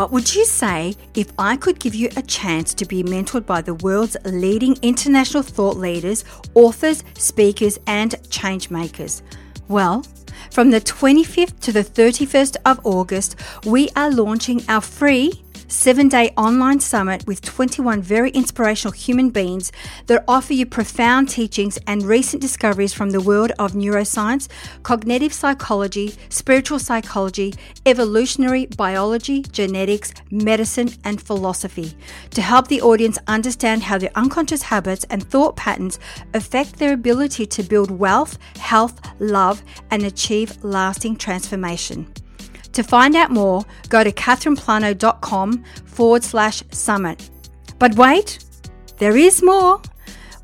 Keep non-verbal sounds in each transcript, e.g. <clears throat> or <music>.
What would you say if I could give you a chance to be mentored by the world's leading international thought leaders, authors, speakers, and change makers? Well, from the 25th to the 31st of August, we are launching our free seven day online summit with 21 very inspirational human beings that offer you profound teachings and recent discoveries from the world of neuroscience, cognitive psychology, spiritual psychology, evolutionary biology, genetics, medicine, and philosophy to help the audience understand how their unconscious habits and thought patterns affect their ability to build wealth, health, love, and achieve lasting transformation. To find out more, go to catherineplano.com forward slash summit. But wait, there is more.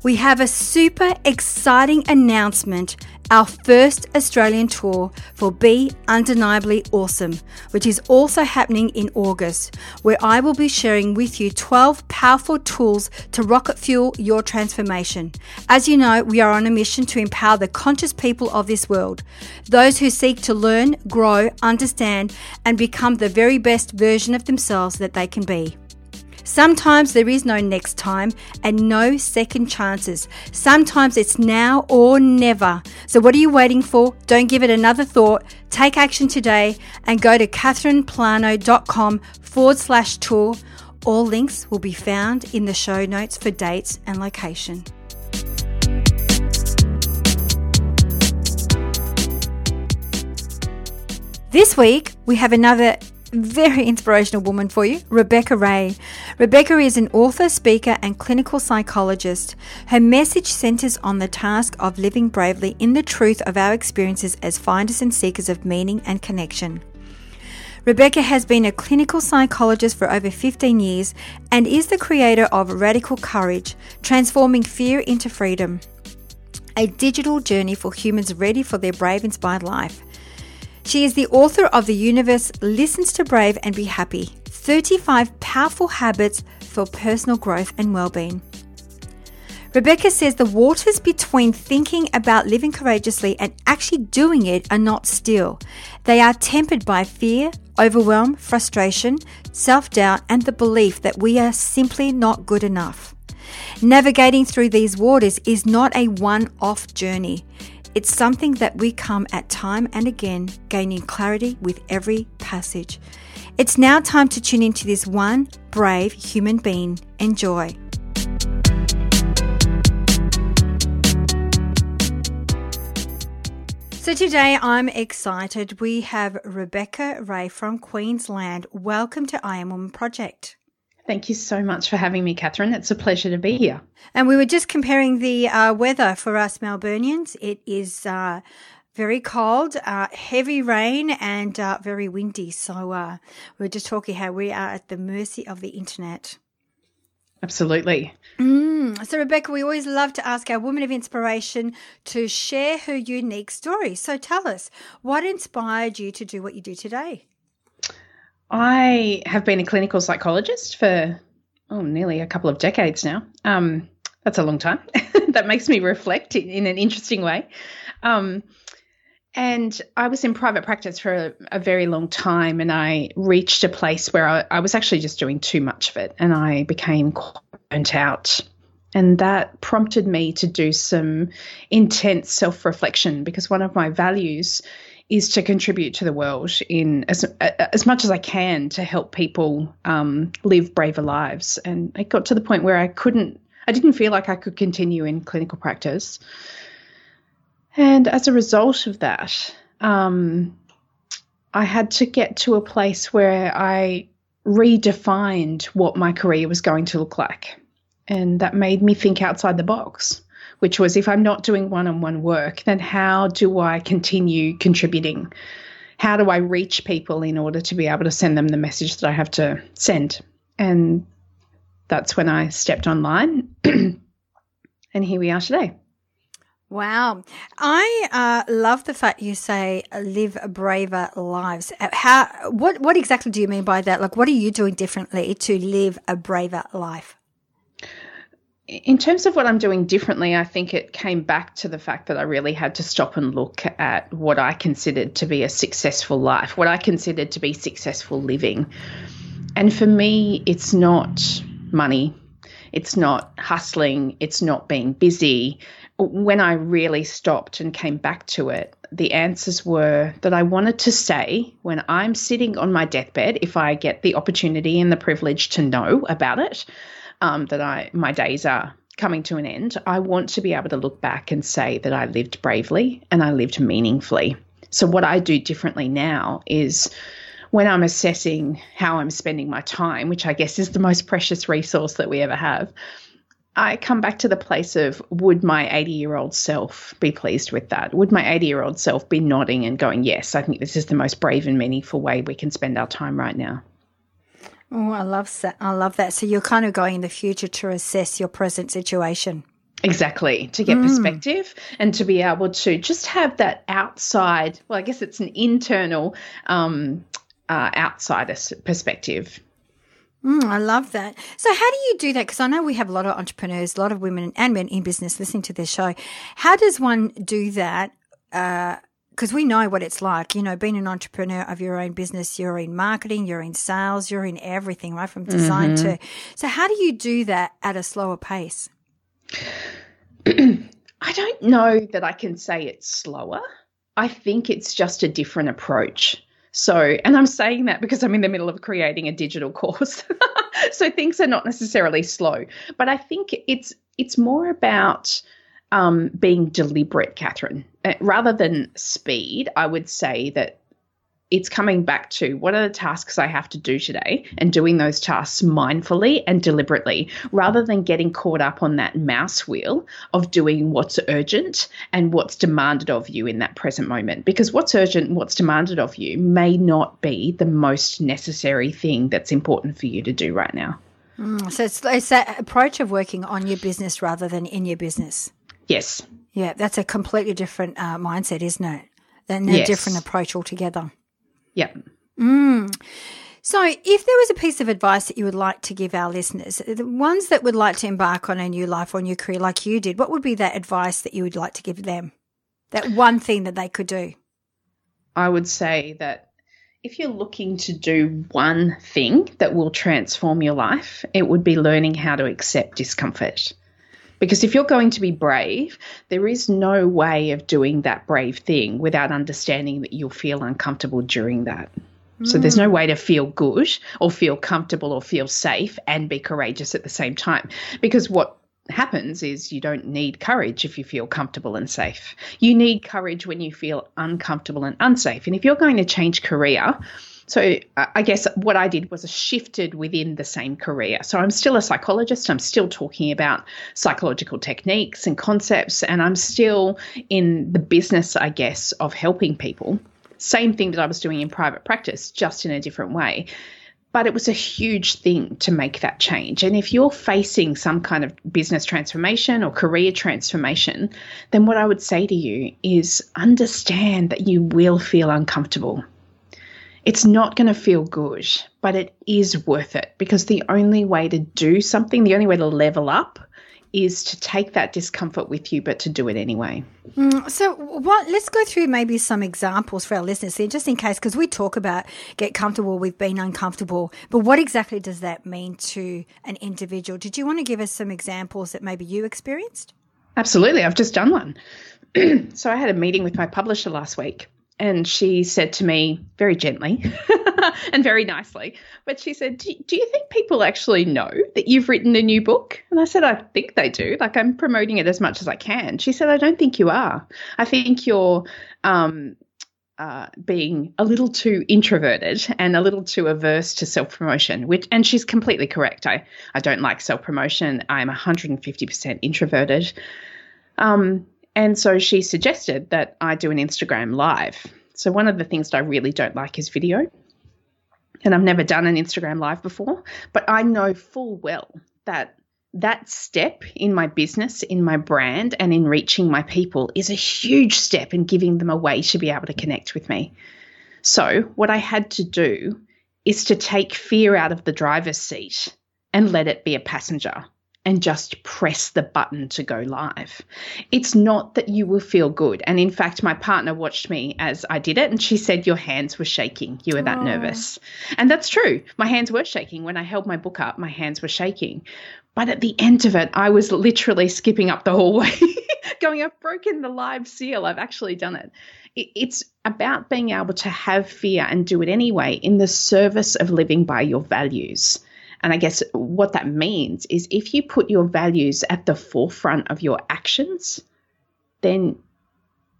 We have a super exciting announcement our first Australian tour for Be Undeniably Awesome, which is also happening in August, where I will be sharing with you 12 powerful tools to rocket fuel your transformation. As you know, we are on a mission to empower the conscious people of this world, those who seek to learn, grow, understand, and become the very best version of themselves that they can be. Sometimes there is no next time and no second chances. Sometimes it's now or never. So, what are you waiting for? Don't give it another thought. Take action today and go to catherineplano.com forward slash tour. All links will be found in the show notes for dates and location. This week, we have another very inspirational woman for you, Rebecca Ray. Rebecca is an author, speaker, and clinical psychologist. Her message centers on the task of living bravely in the truth of our experiences as finders and seekers of meaning and connection. Rebecca has been a clinical psychologist for over 15 years and is the creator of Radical Courage Transforming Fear into Freedom, a digital journey for humans ready for their brave, inspired life. She is the author of The Universe Listens to Brave and Be Happy 35 Powerful Habits for Personal Growth and Wellbeing. Rebecca says the waters between thinking about living courageously and actually doing it are not still. They are tempered by fear, overwhelm, frustration, self doubt, and the belief that we are simply not good enough. Navigating through these waters is not a one off journey. It's something that we come at time and again, gaining clarity with every passage. It's now time to tune into this one brave human being. Enjoy. So today I'm excited. We have Rebecca Ray from Queensland. Welcome to I Am Woman Project. Thank you so much for having me, Catherine. It's a pleasure to be here. And we were just comparing the uh, weather for us Melburnians. It is uh, very cold, uh, heavy rain, and uh, very windy. So uh, we are just talking how we are at the mercy of the internet. Absolutely. Mm. So, Rebecca, we always love to ask our woman of inspiration to share her unique story. So, tell us what inspired you to do what you do today? I have been a clinical psychologist for oh nearly a couple of decades now. Um, that's a long time. <laughs> that makes me reflect in, in an interesting way. Um, and I was in private practice for a, a, very long time, and I reached a place where I, I was actually just doing too much of it, and I became burnt out. And that prompted me to do some intense self reflection because one of my values is to contribute to the world in as as much as I can to help people um, live braver lives. And it got to the point where I couldn't, I didn't feel like I could continue in clinical practice. And as a result of that, um, I had to get to a place where I redefined what my career was going to look like. And that made me think outside the box which was if I'm not doing one on one work, then how do I continue contributing? How do I reach people in order to be able to send them the message that I have to send? And that's when I stepped online. <clears throat> and here we are today. Wow. I uh, love the fact you say live braver lives. Uh, how, what, what exactly do you mean by that? Like, what are you doing differently to live a braver life? In terms of what I'm doing differently, I think it came back to the fact that I really had to stop and look at what I considered to be a successful life, what I considered to be successful living. And for me, it's not money, it's not hustling, it's not being busy. When I really stopped and came back to it, the answers were that I wanted to say when I'm sitting on my deathbed, if I get the opportunity and the privilege to know about it, um, that I my days are coming to an end, I want to be able to look back and say that I lived bravely and I lived meaningfully. So what I do differently now is when I'm assessing how I'm spending my time, which I guess is the most precious resource that we ever have, I come back to the place of would my 80 year old self be pleased with that? Would my 80 year old self be nodding and going, yes, I think this is the most brave and meaningful way we can spend our time right now? Oh, I love that. I love that. So you're kind of going in the future to assess your present situation. Exactly, to get mm. perspective and to be able to just have that outside, well, I guess it's an internal um, uh, outsider perspective. Mm, I love that. So, how do you do that? Because I know we have a lot of entrepreneurs, a lot of women and men in business listening to this show. How does one do that? Uh, because we know what it's like, you know, being an entrepreneur of your own business, you're in marketing, you're in sales, you're in everything, right? From design mm-hmm. to. So, how do you do that at a slower pace? <clears throat> I don't know that I can say it's slower. I think it's just a different approach. So, and I'm saying that because I'm in the middle of creating a digital <laughs> course. so things are not necessarily slow, but I think it's it's more about um, being deliberate, Catherine. Uh, rather than speed, I would say that it's coming back to what are the tasks I have to do today and doing those tasks mindfully and deliberately rather than getting caught up on that mouse wheel of doing what's urgent and what's demanded of you in that present moment. Because what's urgent and what's demanded of you may not be the most necessary thing that's important for you to do right now. Mm, so it's, it's that approach of working on your business rather than in your business. Yes. Yeah, that's a completely different uh, mindset, isn't it? And a yes. different approach altogether. Yeah. Mm. So, if there was a piece of advice that you would like to give our listeners, the ones that would like to embark on a new life or new career like you did, what would be that advice that you would like to give them? That one thing that they could do? I would say that if you're looking to do one thing that will transform your life, it would be learning how to accept discomfort. Because if you're going to be brave, there is no way of doing that brave thing without understanding that you'll feel uncomfortable during that. Mm. So there's no way to feel good or feel comfortable or feel safe and be courageous at the same time. Because what happens is you don't need courage if you feel comfortable and safe. You need courage when you feel uncomfortable and unsafe. And if you're going to change career, so I guess what I did was shifted within the same career. So I'm still a psychologist. I'm still talking about psychological techniques and concepts, and I'm still in the business, I guess, of helping people. Same thing that I was doing in private practice, just in a different way. But it was a huge thing to make that change. And if you're facing some kind of business transformation or career transformation, then what I would say to you is understand that you will feel uncomfortable it's not going to feel good, but it is worth it because the only way to do something, the only way to level up is to take that discomfort with you, but to do it anyway. Mm, so, what? Let's go through maybe some examples for our listeners here, just in case, because we talk about get comfortable with being uncomfortable, but what exactly does that mean to an individual? Did you want to give us some examples that maybe you experienced? Absolutely, I've just done one. <clears throat> so, I had a meeting with my publisher last week, and she said to me very gently <laughs> and very nicely, but she said, do, do, you think people actually know that you've written a new book? And I said, I think they do. Like, I'm promoting it as much as I can. She said, I don't think you are. I think you're um, uh, being a little too introverted and a little too averse to self promotion, which, and she's completely correct. I, I don't like self promotion. I'm 150% introverted. Um, and so she suggested that I do an Instagram live. So one of the things that I really don't like is video. And I've never done an Instagram live before, but I know full well that that step in my business, in my brand, and in reaching my people is a huge step in giving them a way to be able to connect with me. So, what I had to do is to take fear out of the driver's seat and let it be a passenger and just press the button to go live. It's not that you will feel good. And in fact, my partner watched me as I did it and she said, Your hands were shaking. You were that oh. nervous. And that's true. My hands were shaking. When I held my book up, my hands were shaking. But at the end of it, I was literally skipping up the hallway, <laughs> going, I've broken the live seal. I've actually done it. It's about being able to have fear and do it anyway in the service of living by your values. And I guess what that means is if you put your values at the forefront of your actions, then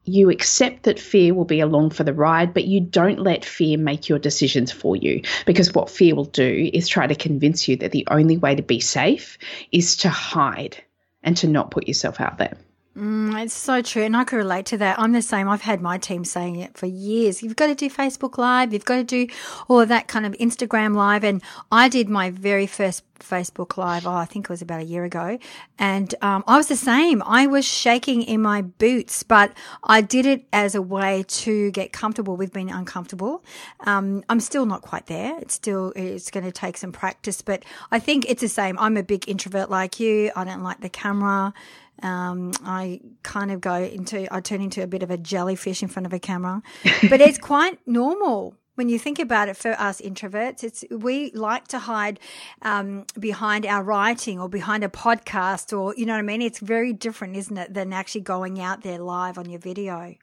you accept that fear will be along for the ride, but you don't let fear make your decisions for you. Because what fear will do is try to convince you that the only way to be safe is to hide and to not put yourself out there. Mm, it's so true. And I could relate to that. I'm the same. I've had my team saying it for years. You've got to do Facebook Live. You've got to do all of that kind of Instagram Live. And I did my very first Facebook Live, oh, I think it was about a year ago. And um, I was the same. I was shaking in my boots, but I did it as a way to get comfortable with being uncomfortable. Um, I'm still not quite there. It's still, it's going to take some practice, but I think it's the same. I'm a big introvert like you. I don't like the camera. Um, I kind of go into, I turn into a bit of a jellyfish in front of a camera, <laughs> but it's quite normal when you think about it for us introverts. It's we like to hide um, behind our writing or behind a podcast or you know what i mean? It's very different isn't it than actually going out there live on your video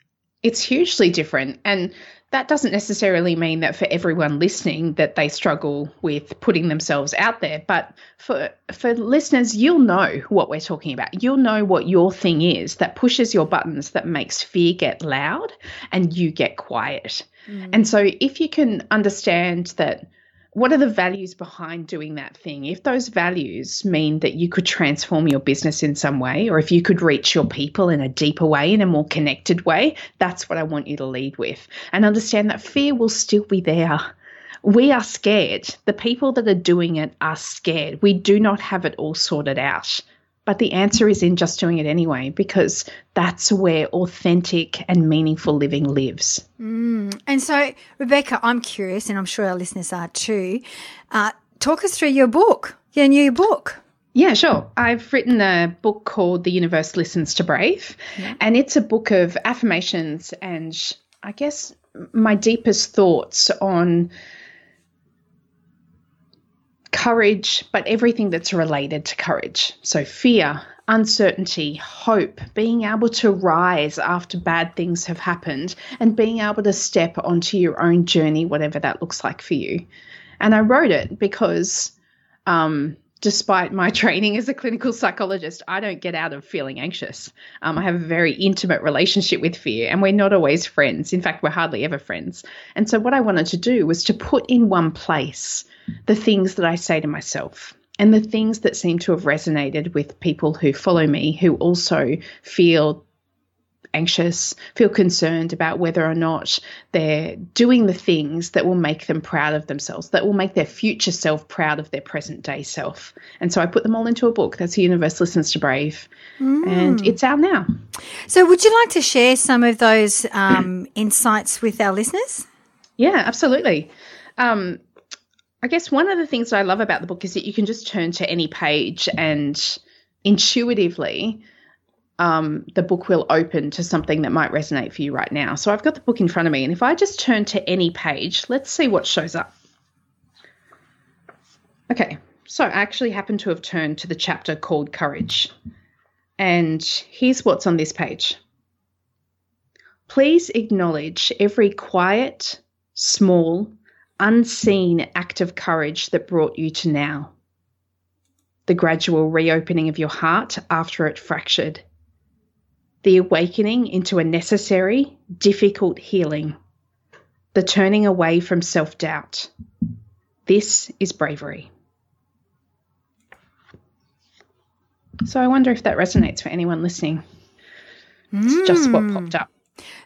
it's hugely different. And that doesn't necessarily mean that for everyone listening that they struggle with putting themselves out there but for for listeners you'll know what we're talking about. You'll know what your thing is that pushes your buttons that makes fear get loud and you get quiet. Mm. and so if you can understand that what are the values behind doing that thing? If those values mean that you could transform your business in some way, or if you could reach your people in a deeper way, in a more connected way, that's what I want you to lead with. And understand that fear will still be there. We are scared. The people that are doing it are scared. We do not have it all sorted out. But the answer is in just doing it anyway, because that's where authentic and meaningful living lives. Mm. And so, Rebecca, I'm curious, and I'm sure our listeners are too. Uh, talk us through your book, your new book. Yeah, sure. I've written a book called The Universe Listens to Brave, yeah. and it's a book of affirmations and I guess my deepest thoughts on courage, but everything that's related to courage. So, fear, uncertainty, hope, being able to rise after bad things have happened, and being able to step onto your own journey, whatever that looks like for you. And I wrote it because um, despite my <laughs> training as a clinical psychologist, I don't get out of feeling anxious. Um, I have a very intimate relationship with fear, and we're not always friends. In fact, we're hardly ever friends. And so, what I wanted to do was to put in one place the things that I say to myself and the things that seem to have resonated with people who follow me who also feel anxious, feel concerned about whether or not they're doing the things that will make them proud of themselves, that will make their future self proud of their present day self. And so I put them all into a book. That's The Universe Listens to Brave. Mm. And it's out now. So, would you like to share some of those um, <clears throat> insights with our listeners? Yeah, absolutely. Um, I guess one of the things that I love about the book is that you can just turn to any page and intuitively um, the book will open to something that might resonate for you right now. So I've got the book in front of me, and if I just turn to any page, let's see what shows up. Okay, so I actually happen to have turned to the chapter called Courage. And here's what's on this page Please acknowledge every quiet, small, unseen act of courage that brought you to now. The gradual reopening of your heart after it fractured. The awakening into a necessary, difficult healing. The turning away from self doubt. This is bravery. So I wonder if that resonates for anyone listening. It's just what Hmm. popped up.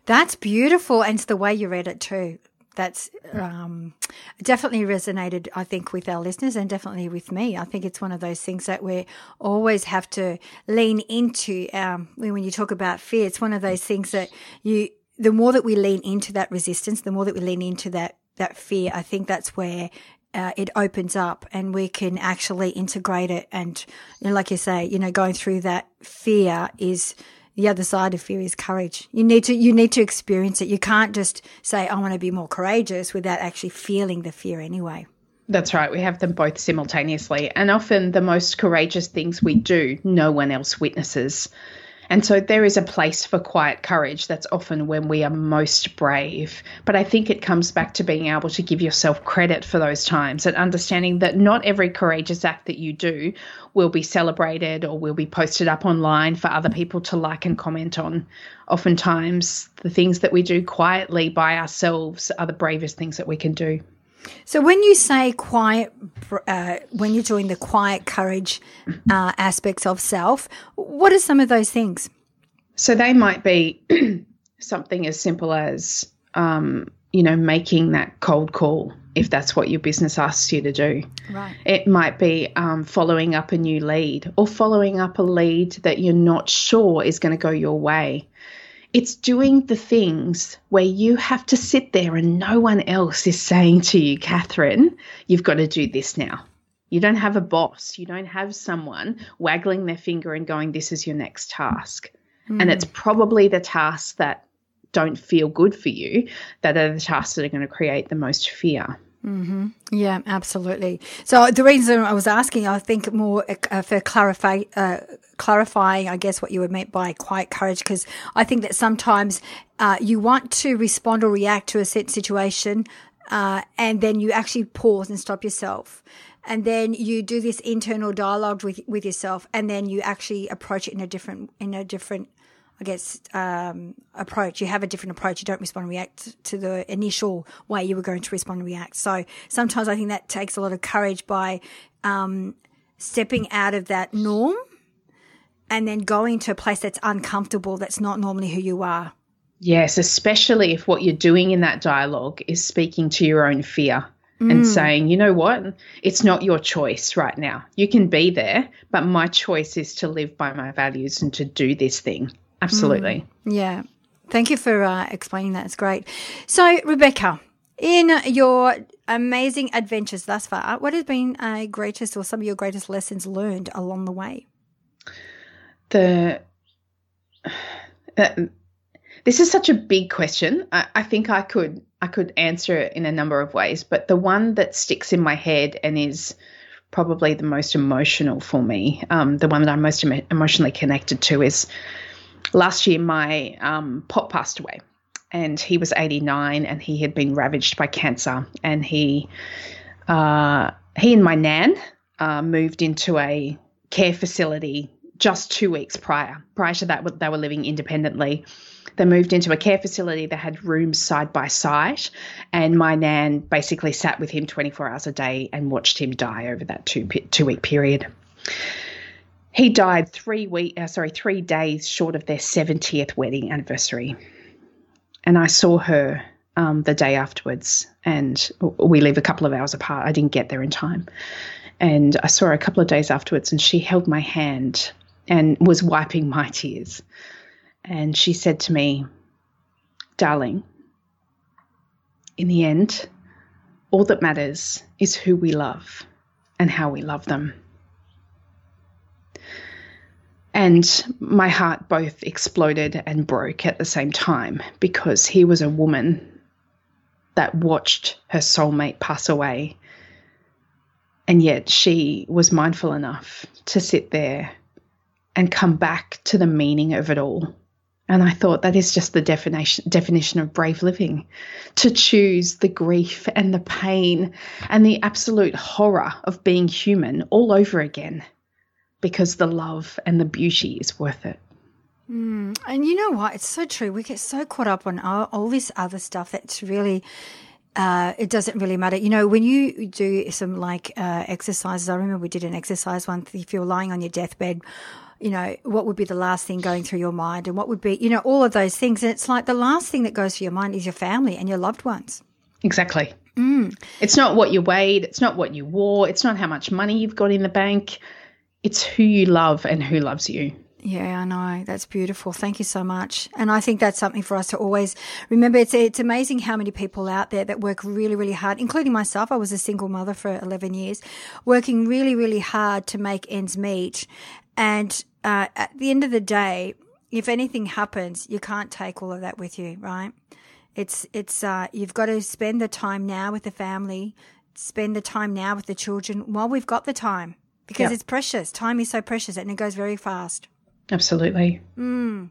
That's beautiful. And it's the way you read it too. That's um, definitely resonated, I think, with our listeners and definitely with me. I think it's one of those things that we always have to lean into. Um, when you talk about fear, it's one of those things that you, the more that we lean into that resistance, the more that we lean into that, that fear, I think that's where uh, it opens up and we can actually integrate it. And you know, like you say, you know, going through that fear is the other side of fear is courage. You need to you need to experience it. You can't just say I want to be more courageous without actually feeling the fear anyway. That's right. We have them both simultaneously. And often the most courageous things we do, no one else witnesses. And so there is a place for quiet courage. That's often when we are most brave. But I think it comes back to being able to give yourself credit for those times and understanding that not every courageous act that you do will be celebrated or will be posted up online for other people to like and comment on. Oftentimes, the things that we do quietly by ourselves are the bravest things that we can do. So when you say quiet, uh, when you're doing the quiet courage uh, aspects of self, what are some of those things? So they might be <clears throat> something as simple as, um, you know, making that cold call if that's what your business asks you to do. Right. It might be um, following up a new lead or following up a lead that you're not sure is going to go your way. It's doing the things where you have to sit there and no one else is saying to you, Catherine, you've got to do this now. You don't have a boss. You don't have someone waggling their finger and going, this is your next task. And it's probably the task that don't feel good for you that are the tasks that are going to create the most fear. Yeah, absolutely. So the reason I was asking, I think more uh, for clarify, uh, clarifying, I guess, what you were meant by quiet courage, because I think that sometimes uh, you want to respond or react to a certain situation, uh, and then you actually pause and stop yourself. And then you do this internal dialogue with with yourself, and then you actually approach it in a different in a different I guess, um, approach. You have a different approach. You don't respond and react to the initial way you were going to respond and react. So sometimes I think that takes a lot of courage by um, stepping out of that norm and then going to a place that's uncomfortable, that's not normally who you are. Yes, especially if what you're doing in that dialogue is speaking to your own fear and saying, you know what, it's not your choice right now. You can be there, but my choice is to live by my values and to do this thing. Absolutely. Yeah. Thank you for uh, explaining that. It's great. So, Rebecca, in your amazing adventures thus far, what has been a greatest or some of your greatest lessons learned along the way? The <sighs> uh, this is such a big question. I, I think I could I could answer it in a number of ways, but the one that sticks in my head and is probably the most emotional for me, um, the one that I'm most emo- emotionally connected to is last year my um, pop passed away and he was 89 and he had been ravaged by cancer and he uh, he and my nan uh, moved into a care facility just two weeks prior. Prior to that they were living independently. They moved into a care facility. That had rooms side by side and my nan basically sat with him 24 hours a day and watched him die over that two two week period he died three week, uh, sorry, three days short of their 70th wedding anniversary. And I saw her um, the day afterwards, and we live a couple of hours apart. I didn't get there in time. And I saw her a couple of days afterwards, and she held my hand and was wiping my tears. And she said to me, Darling, in the end, all that matters is who we love and how we love them. And my heart both exploded and broke at the same time because he was a woman that watched her soulmate pass away. And yet she was mindful enough to sit there and come back to the meaning of it all And I thought that is just the definition definition of brave living to choose the grief and the pain and the absolute horror of being human all over again because the love and the beauty is worth it. Mm. And you know what? It's so true. We get so caught up on all, all this other stuff that's really uh, it doesn't really matter. You know, when you do some like uh, exercises, I remember we did an exercise once. If you're lying on your deathbed, you know, what would be the last thing going through your mind and what would be, you know, all of those things. And it's like the last thing that goes through your mind is your family and your loved ones. Exactly. Mm. It's not what you weighed. It's not what you wore. It's not how much money you've got in the bank. It's who you love and who loves you. Yeah, I know. That's beautiful. Thank you so much. And I think that's something for us to always remember. It's, it's amazing how many people out there that work really, really hard, including myself. I was a single mother for 11 years, working really, really hard to make ends meet. And uh, at the end of the day, if anything happens, you can't take all of that with you, right? It's, it's, uh, you've got to spend the time now with the family, spend the time now with the children while we've got the time because it's precious. Time is so precious and it goes very fast. Absolutely. Mm.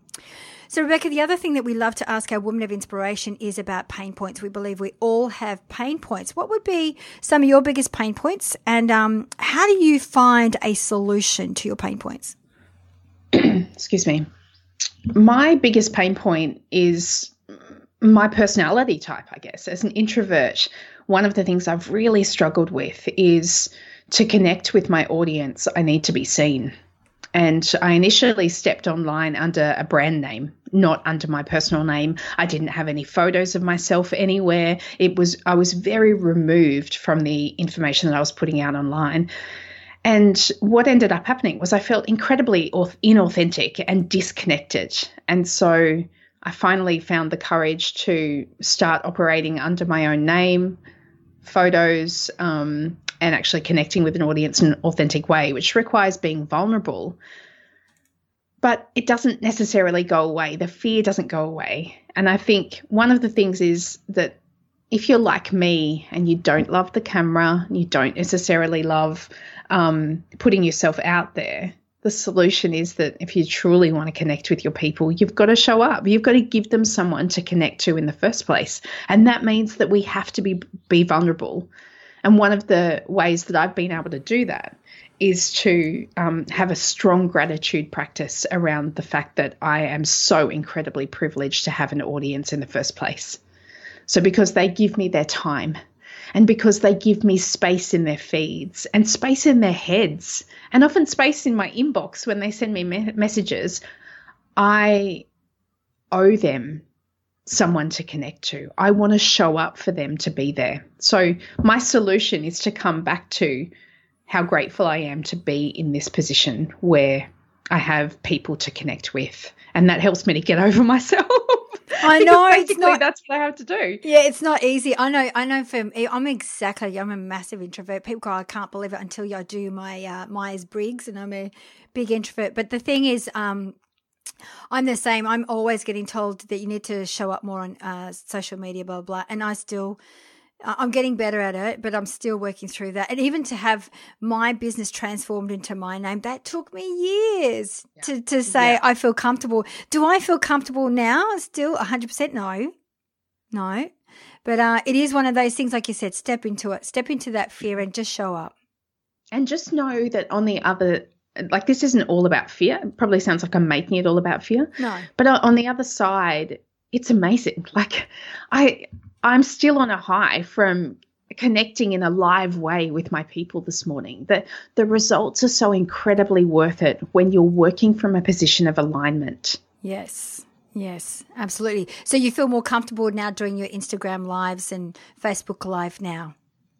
So, Rebecca, the other thing that we love to ask our women of inspiration is about pain points. We believe we all have pain points. What would be some of your biggest pain points, and um, how do you find a solution to your pain points? <clears throat> Excuse me. My biggest pain point is my personality type, I guess. As an introvert, one of the things I've really struggled with is to connect with my audience, I need to be seen. And I initially stepped online under a brand name, not under my personal name. I didn't have any photos of myself anywhere. It was I was very removed from the information that I was putting out online. And what ended up happening was I felt incredibly inauthentic and disconnected. And so I finally found the courage to start operating under my own name, photos, um, and actually connecting with an audience in an authentic way, which requires being vulnerable. But it doesn't necessarily go away. The fear doesn't go away. And I think one of the things is that if you're like me and you don't love the camera, you don't necessarily love um, putting yourself out there, the solution is that if you truly want to connect with your people, you've got to show up. You've got to give them someone to connect to in the first place. And that means that we have to be be vulnerable. And one of the ways that I've been able to do that is to um, have a strong gratitude practice around the fact that I am so incredibly privileged to have an audience in the first place. So, because they give me their time and because they give me space in their feeds and space in their heads and often space in my inbox when they send me me- messages, I owe them someone to connect to. I want to show up for them to be there. So, my solution is to come back to how grateful I am to be in this position where I have people to connect with. And that helps me to get <laughs> over myself. I know it's not. That's what I have to do. Yeah, it's not easy. I know. I know. For me, I'm exactly. I'm a massive introvert. People go, I can't believe it until I do my uh, Myers Briggs, and I'm a big introvert. But the thing is, um, I'm the same. I'm always getting told that you need to show up more on uh, social media, blah, blah, blah. And I still, I'm getting better at it, but I'm still working through that. And even to have my business transformed into my name, that took me years yeah. to, to say yeah. I feel comfortable. Do I feel comfortable now? Still 100% no. No. But uh, it is one of those things, like you said, step into it, step into that fear and just show up. And just know that on the other like this isn't all about fear. It probably sounds like I'm making it all about fear. No. But on the other side, it's amazing. <laughs> Like I I'm still on a high from connecting in a live way with my people this morning. The the results are so incredibly worth it when you're working from a position of alignment. Yes. Yes, absolutely. So you feel more comfortable now doing your Instagram lives and Facebook live now?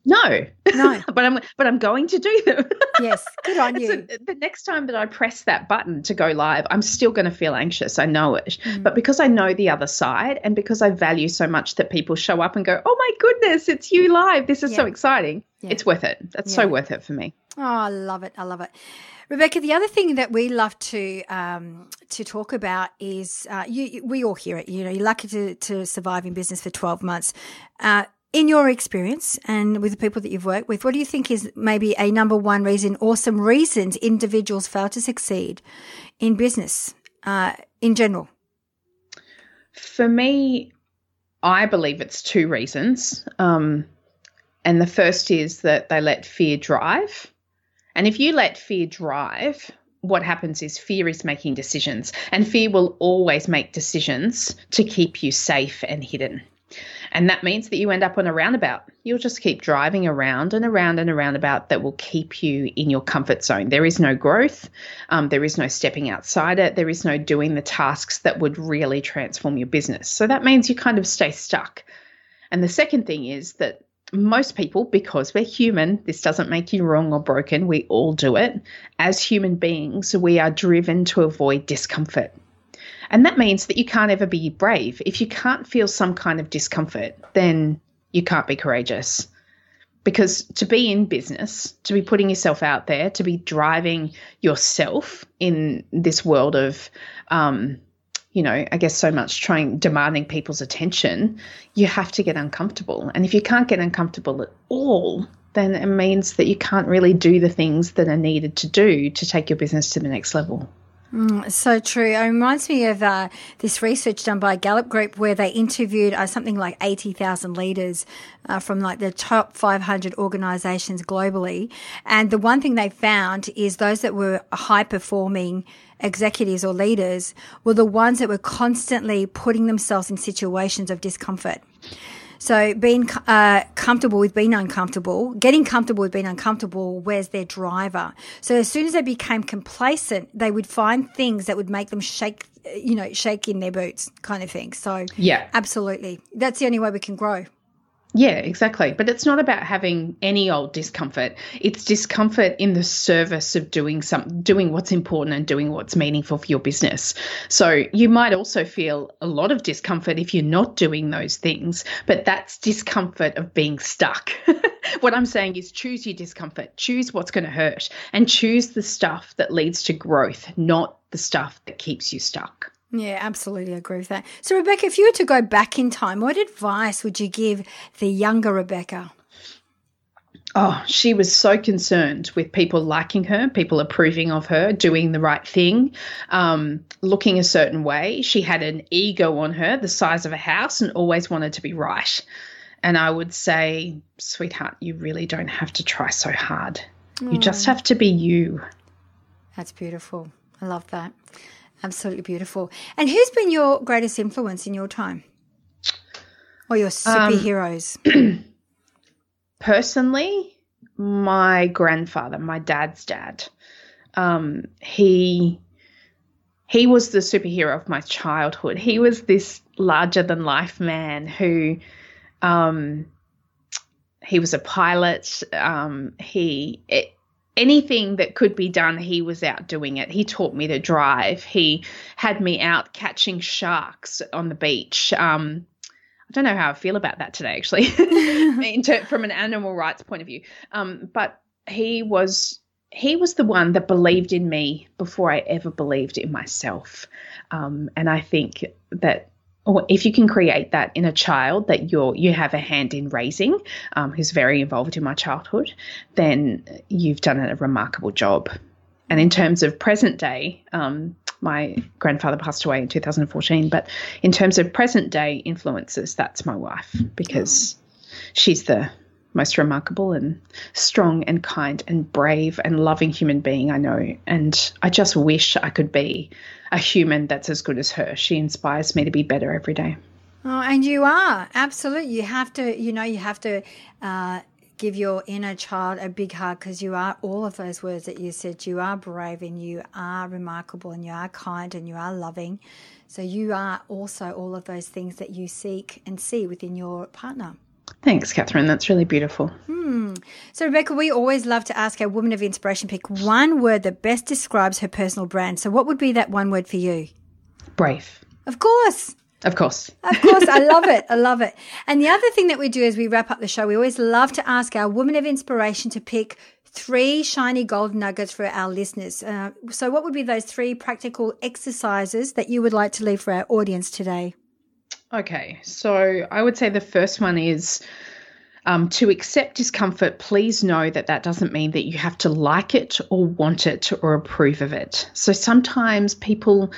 No, no, <laughs> but I'm but I'm going to do them. <laughs> yes, good on you. So the next time that I press that button to go live, I'm still going to feel anxious. I know it, mm. but because I know the other side, and because I value so much that people show up and go, "Oh my goodness, it's you live! This is yeah. so exciting!" Yeah. It's worth it. That's yeah. so worth it for me. Oh, I love it. I love it. Rebecca, the other thing that we love to um, to talk about is uh, you, we all hear it. You know, you're lucky to, to survive in business for 12 months. Uh, in your experience and with the people that you've worked with, what do you think is maybe a number one reason or some reasons individuals fail to succeed in business uh, in general? For me, I believe it's two reasons. Um, and the first is that they let fear drive. And if you let fear drive, what happens is fear is making decisions, and fear will always make decisions to keep you safe and hidden. And that means that you end up on a roundabout. You'll just keep driving around and around and around about that will keep you in your comfort zone. There is no growth. Um, there is no stepping outside it. There is no doing the tasks that would really transform your business. So that means you kind of stay stuck. And the second thing is that most people, because we're human, this doesn't make you wrong or broken. We all do it. As human beings, we are driven to avoid discomfort. And that means that you can't ever be brave. If you can't feel some kind of discomfort, then you can't be courageous. Because to be in business, to be putting yourself out there, to be driving yourself in this world of, um, you know, I guess so much trying, demanding people's attention, you have to get uncomfortable. And if you can't get uncomfortable at all, then it means that you can't really do the things that are needed to do to take your business to the next level. Mm, so true. It reminds me of uh, this research done by Gallup Group where they interviewed uh, something like 80,000 leaders uh, from like the top 500 organizations globally. And the one thing they found is those that were high performing executives or leaders were the ones that were constantly putting themselves in situations of discomfort. So being uh, comfortable with being uncomfortable, getting comfortable with being uncomfortable, where's their driver? So as soon as they became complacent, they would find things that would make them shake, you know, shake in their boots, kind of thing. So yeah, absolutely, that's the only way we can grow. Yeah, exactly. But it's not about having any old discomfort. It's discomfort in the service of doing some doing what's important and doing what's meaningful for your business. So you might also feel a lot of discomfort if you're not doing those things, but that's discomfort of being stuck. <laughs> what I'm saying is choose your discomfort, choose what's going to hurt, and choose the stuff that leads to growth, not the stuff that keeps you stuck. Yeah, absolutely agree with that. So, Rebecca, if you were to go back in time, what advice would you give the younger Rebecca? Oh, she was so concerned with people liking her, people approving of her, doing the right thing, um, looking a certain way. She had an ego on her, the size of a house, and always wanted to be right. And I would say, sweetheart, you really don't have to try so hard. Mm. You just have to be you. That's beautiful. I love that. Absolutely beautiful. And who's been your greatest influence in your time? Or your superheroes? Um, <clears throat> personally, my grandfather, my dad's dad. Um, he he was the superhero of my childhood. He was this larger than life man who um, he was a pilot. Um, he it, anything that could be done, he was out doing it. He taught me to drive. He had me out catching sharks on the beach. Um, I don't know how I feel about that today, actually, <laughs> <laughs> from an animal rights point of view. Um, but he was he was the one that believed in me before I ever believed in myself. Um, and I think that or if you can create that in a child that you're you have a hand in raising, um, who's very involved in my childhood, then you've done a remarkable job. And in terms of present day, um, my grandfather passed away in 2014, but in terms of present day influences, that's my wife because she's the most remarkable and strong and kind and brave and loving human being I know. And I just wish I could be a human that's as good as her. She inspires me to be better every day. Oh, and you are absolutely. You have to, you know, you have to uh, give your inner child a big hug because you are all of those words that you said. You are brave and you are remarkable and you are kind and you are loving. So you are also all of those things that you seek and see within your partner. Thanks, Catherine. That's really beautiful. Hmm. So, Rebecca, we always love to ask our woman of inspiration pick one word that best describes her personal brand. So, what would be that one word for you? Brave. Of course. Of course. Of course. I love it. I love it. And the other thing that we do as we wrap up the show, we always love to ask our woman of inspiration to pick three shiny gold nuggets for our listeners. Uh, so, what would be those three practical exercises that you would like to leave for our audience today? Okay, so I would say the first one is um, to accept discomfort, please know that that doesn't mean that you have to like it or want it or approve of it. So sometimes people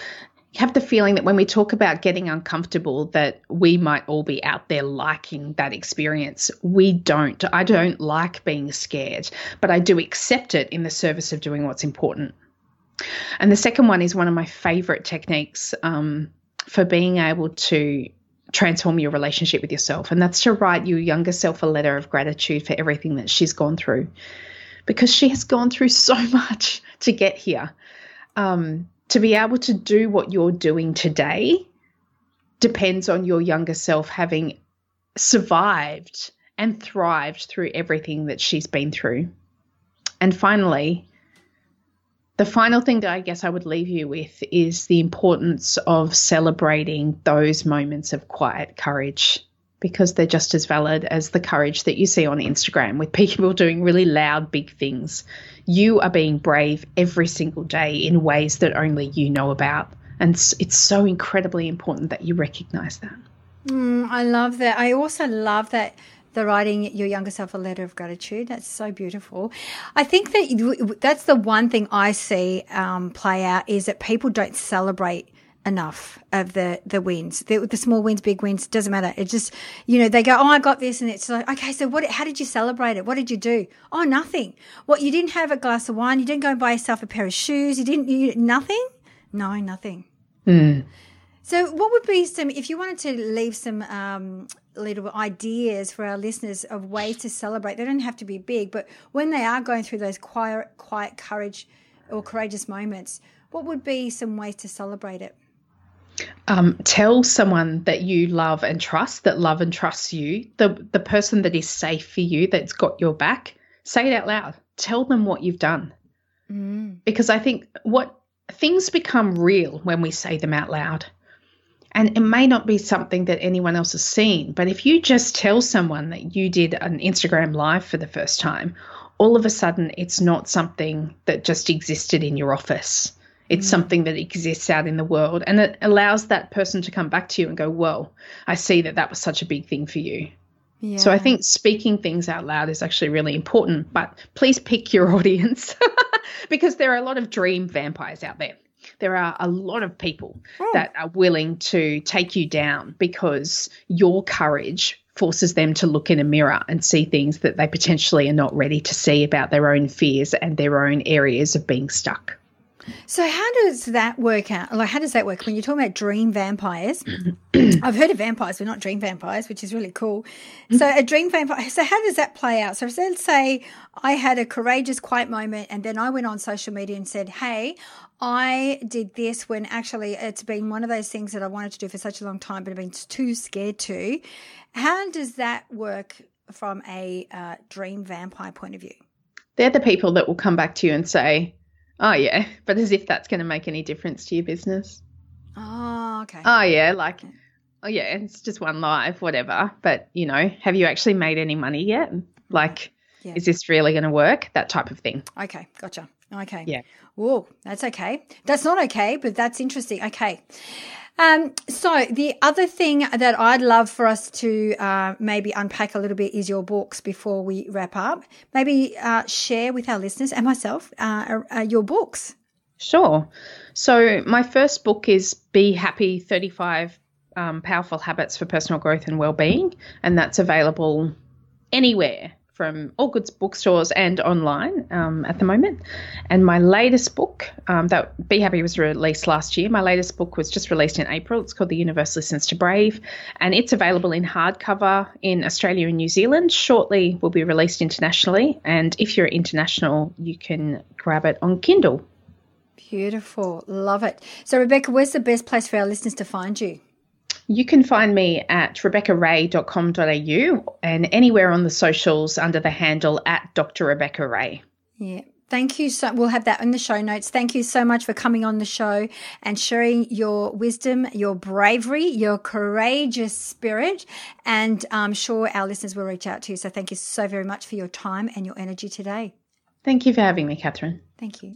have the feeling that when we talk about getting uncomfortable that we might all be out there liking that experience. We don't. I don't like being scared but i do accept it in the service of doing what's important. And the second one is one of my favorite techniques um, for being able to transform your relationship with yourself. And that's to write your younger self a letter of gratitude for everything that she's gone through. Because she has gone through so <laughs> much to get here. Um, to be able to do what you're doing today depends on your younger self having survived and thrived through everything that she's been through. And finally, the final thing that I guess I would leave you with is the importance of celebrating those moments of quiet courage because they're just as valid as the courage that you see on Instagram with people <laughs> doing really loud, big things. You are being brave every single day in ways that only you know about. And it's so incredibly important that you recognize that. Mm, I love that. I also love that the writing your younger self a letter of gratitude. That's so beautiful. I think that that's the one thing I see um, play out is that people don't celebrate enough of the the wins. The, the, small wins big wins doesn't matter. It just you know they go oh i got this and it's like okay so what how did you celebrate it? What did you do? Oh nothing. What you didn't have a glass of wine? You didn't go and buy yourself a pair of shoes? You didn't you nothing? No nothing. Mm. So what would be some if you wanted to leave some um, little ideas for our listeners of ways to celebrate they don't have to be big but when they are going through those quiet quiet courage or courageous moments what would be some ways to celebrate it um, tell someone that you love and trust, that love and trusts you, the the person that is safe for you, that's got your back. Say it out loud. Tell them what you've done, mm. because I think what things become real when we say them out loud. And it may not be something that anyone else has seen, but if you just tell someone that you did an Instagram live for the first time, all of a sudden it's not something that just existed in your office it's mm. something that exists out in the world and it allows that person to come back to you and go, Whoa, I see that that was such a big thing for you. Yeah. So I think speaking things out loud is actually really important, but please pick your <laughs> audience <laughs> because there are a lot of dream vampires out there. There are a lot of people oh. that are willing to take you down because your courage forces them to look in a mirror and see things that they potentially are not ready to see about their own fears and their own areas of being stuck. So how does that work out? Like, how does that work when you're talking about dream vampires? <clears throat> I've heard of vampires, but not dream vampires, which is really cool. So a dream vampire. So how does that play out? So let's say I had a courageous, quiet moment, and then I went on social media and said, "Hey, I did this when actually it's been one of those things that I wanted to do for such a long time, but I've been too scared to." How does that work from a uh, dream vampire point of view? They're the people that will come back to you and say, Oh yeah, <laughs> but as if that's going to make any difference to your business. Oh, okay. Oh yeah, like oh yeah, it's just one live, whatever. But you know, have you actually made any money yet? Like, yeah. is this really going to work? That type of thing. Okay, gotcha. Okay. Yeah. Whoa, that's okay. That's not okay, but that's interesting. Okay. Um, so the other thing that I'd love for us to uh, maybe unpack a little bit is your books before we wrap up. Maybe uh, share with our listeners and myself uh, uh your books. Sure. So my first book is Be Happy: Thirty Five um, Powerful Habits for Personal Growth and Wellbeing, and that's available anywhere from all goods bookstores and online um, at the moment. And my latest book, um, that Be Happy was released last year. My latest book was just released in April. It's called The Universe Listens to Brave, and it's available in hardcover in Australia and New Zealand. Shortly, will be released internationally. And if you're international, you can grab it on Kindle. Beautiful, love it. So, Rebecca, where's the best place for our listeners to find you? You can find me at rebeccaray.com.au and anywhere on the socials under the handle at Dr. Rebecca Ray. Yeah. Thank you so we'll have that in the show notes. Thank you so much for coming on the show and sharing your wisdom, your bravery, your courageous spirit, and I'm sure our listeners will reach out to you. So thank you so very much for your time and your energy today. Thank you for having me, Catherine. Thank you.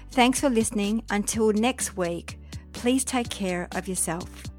Thanks for listening. Until next week, please take care of yourself.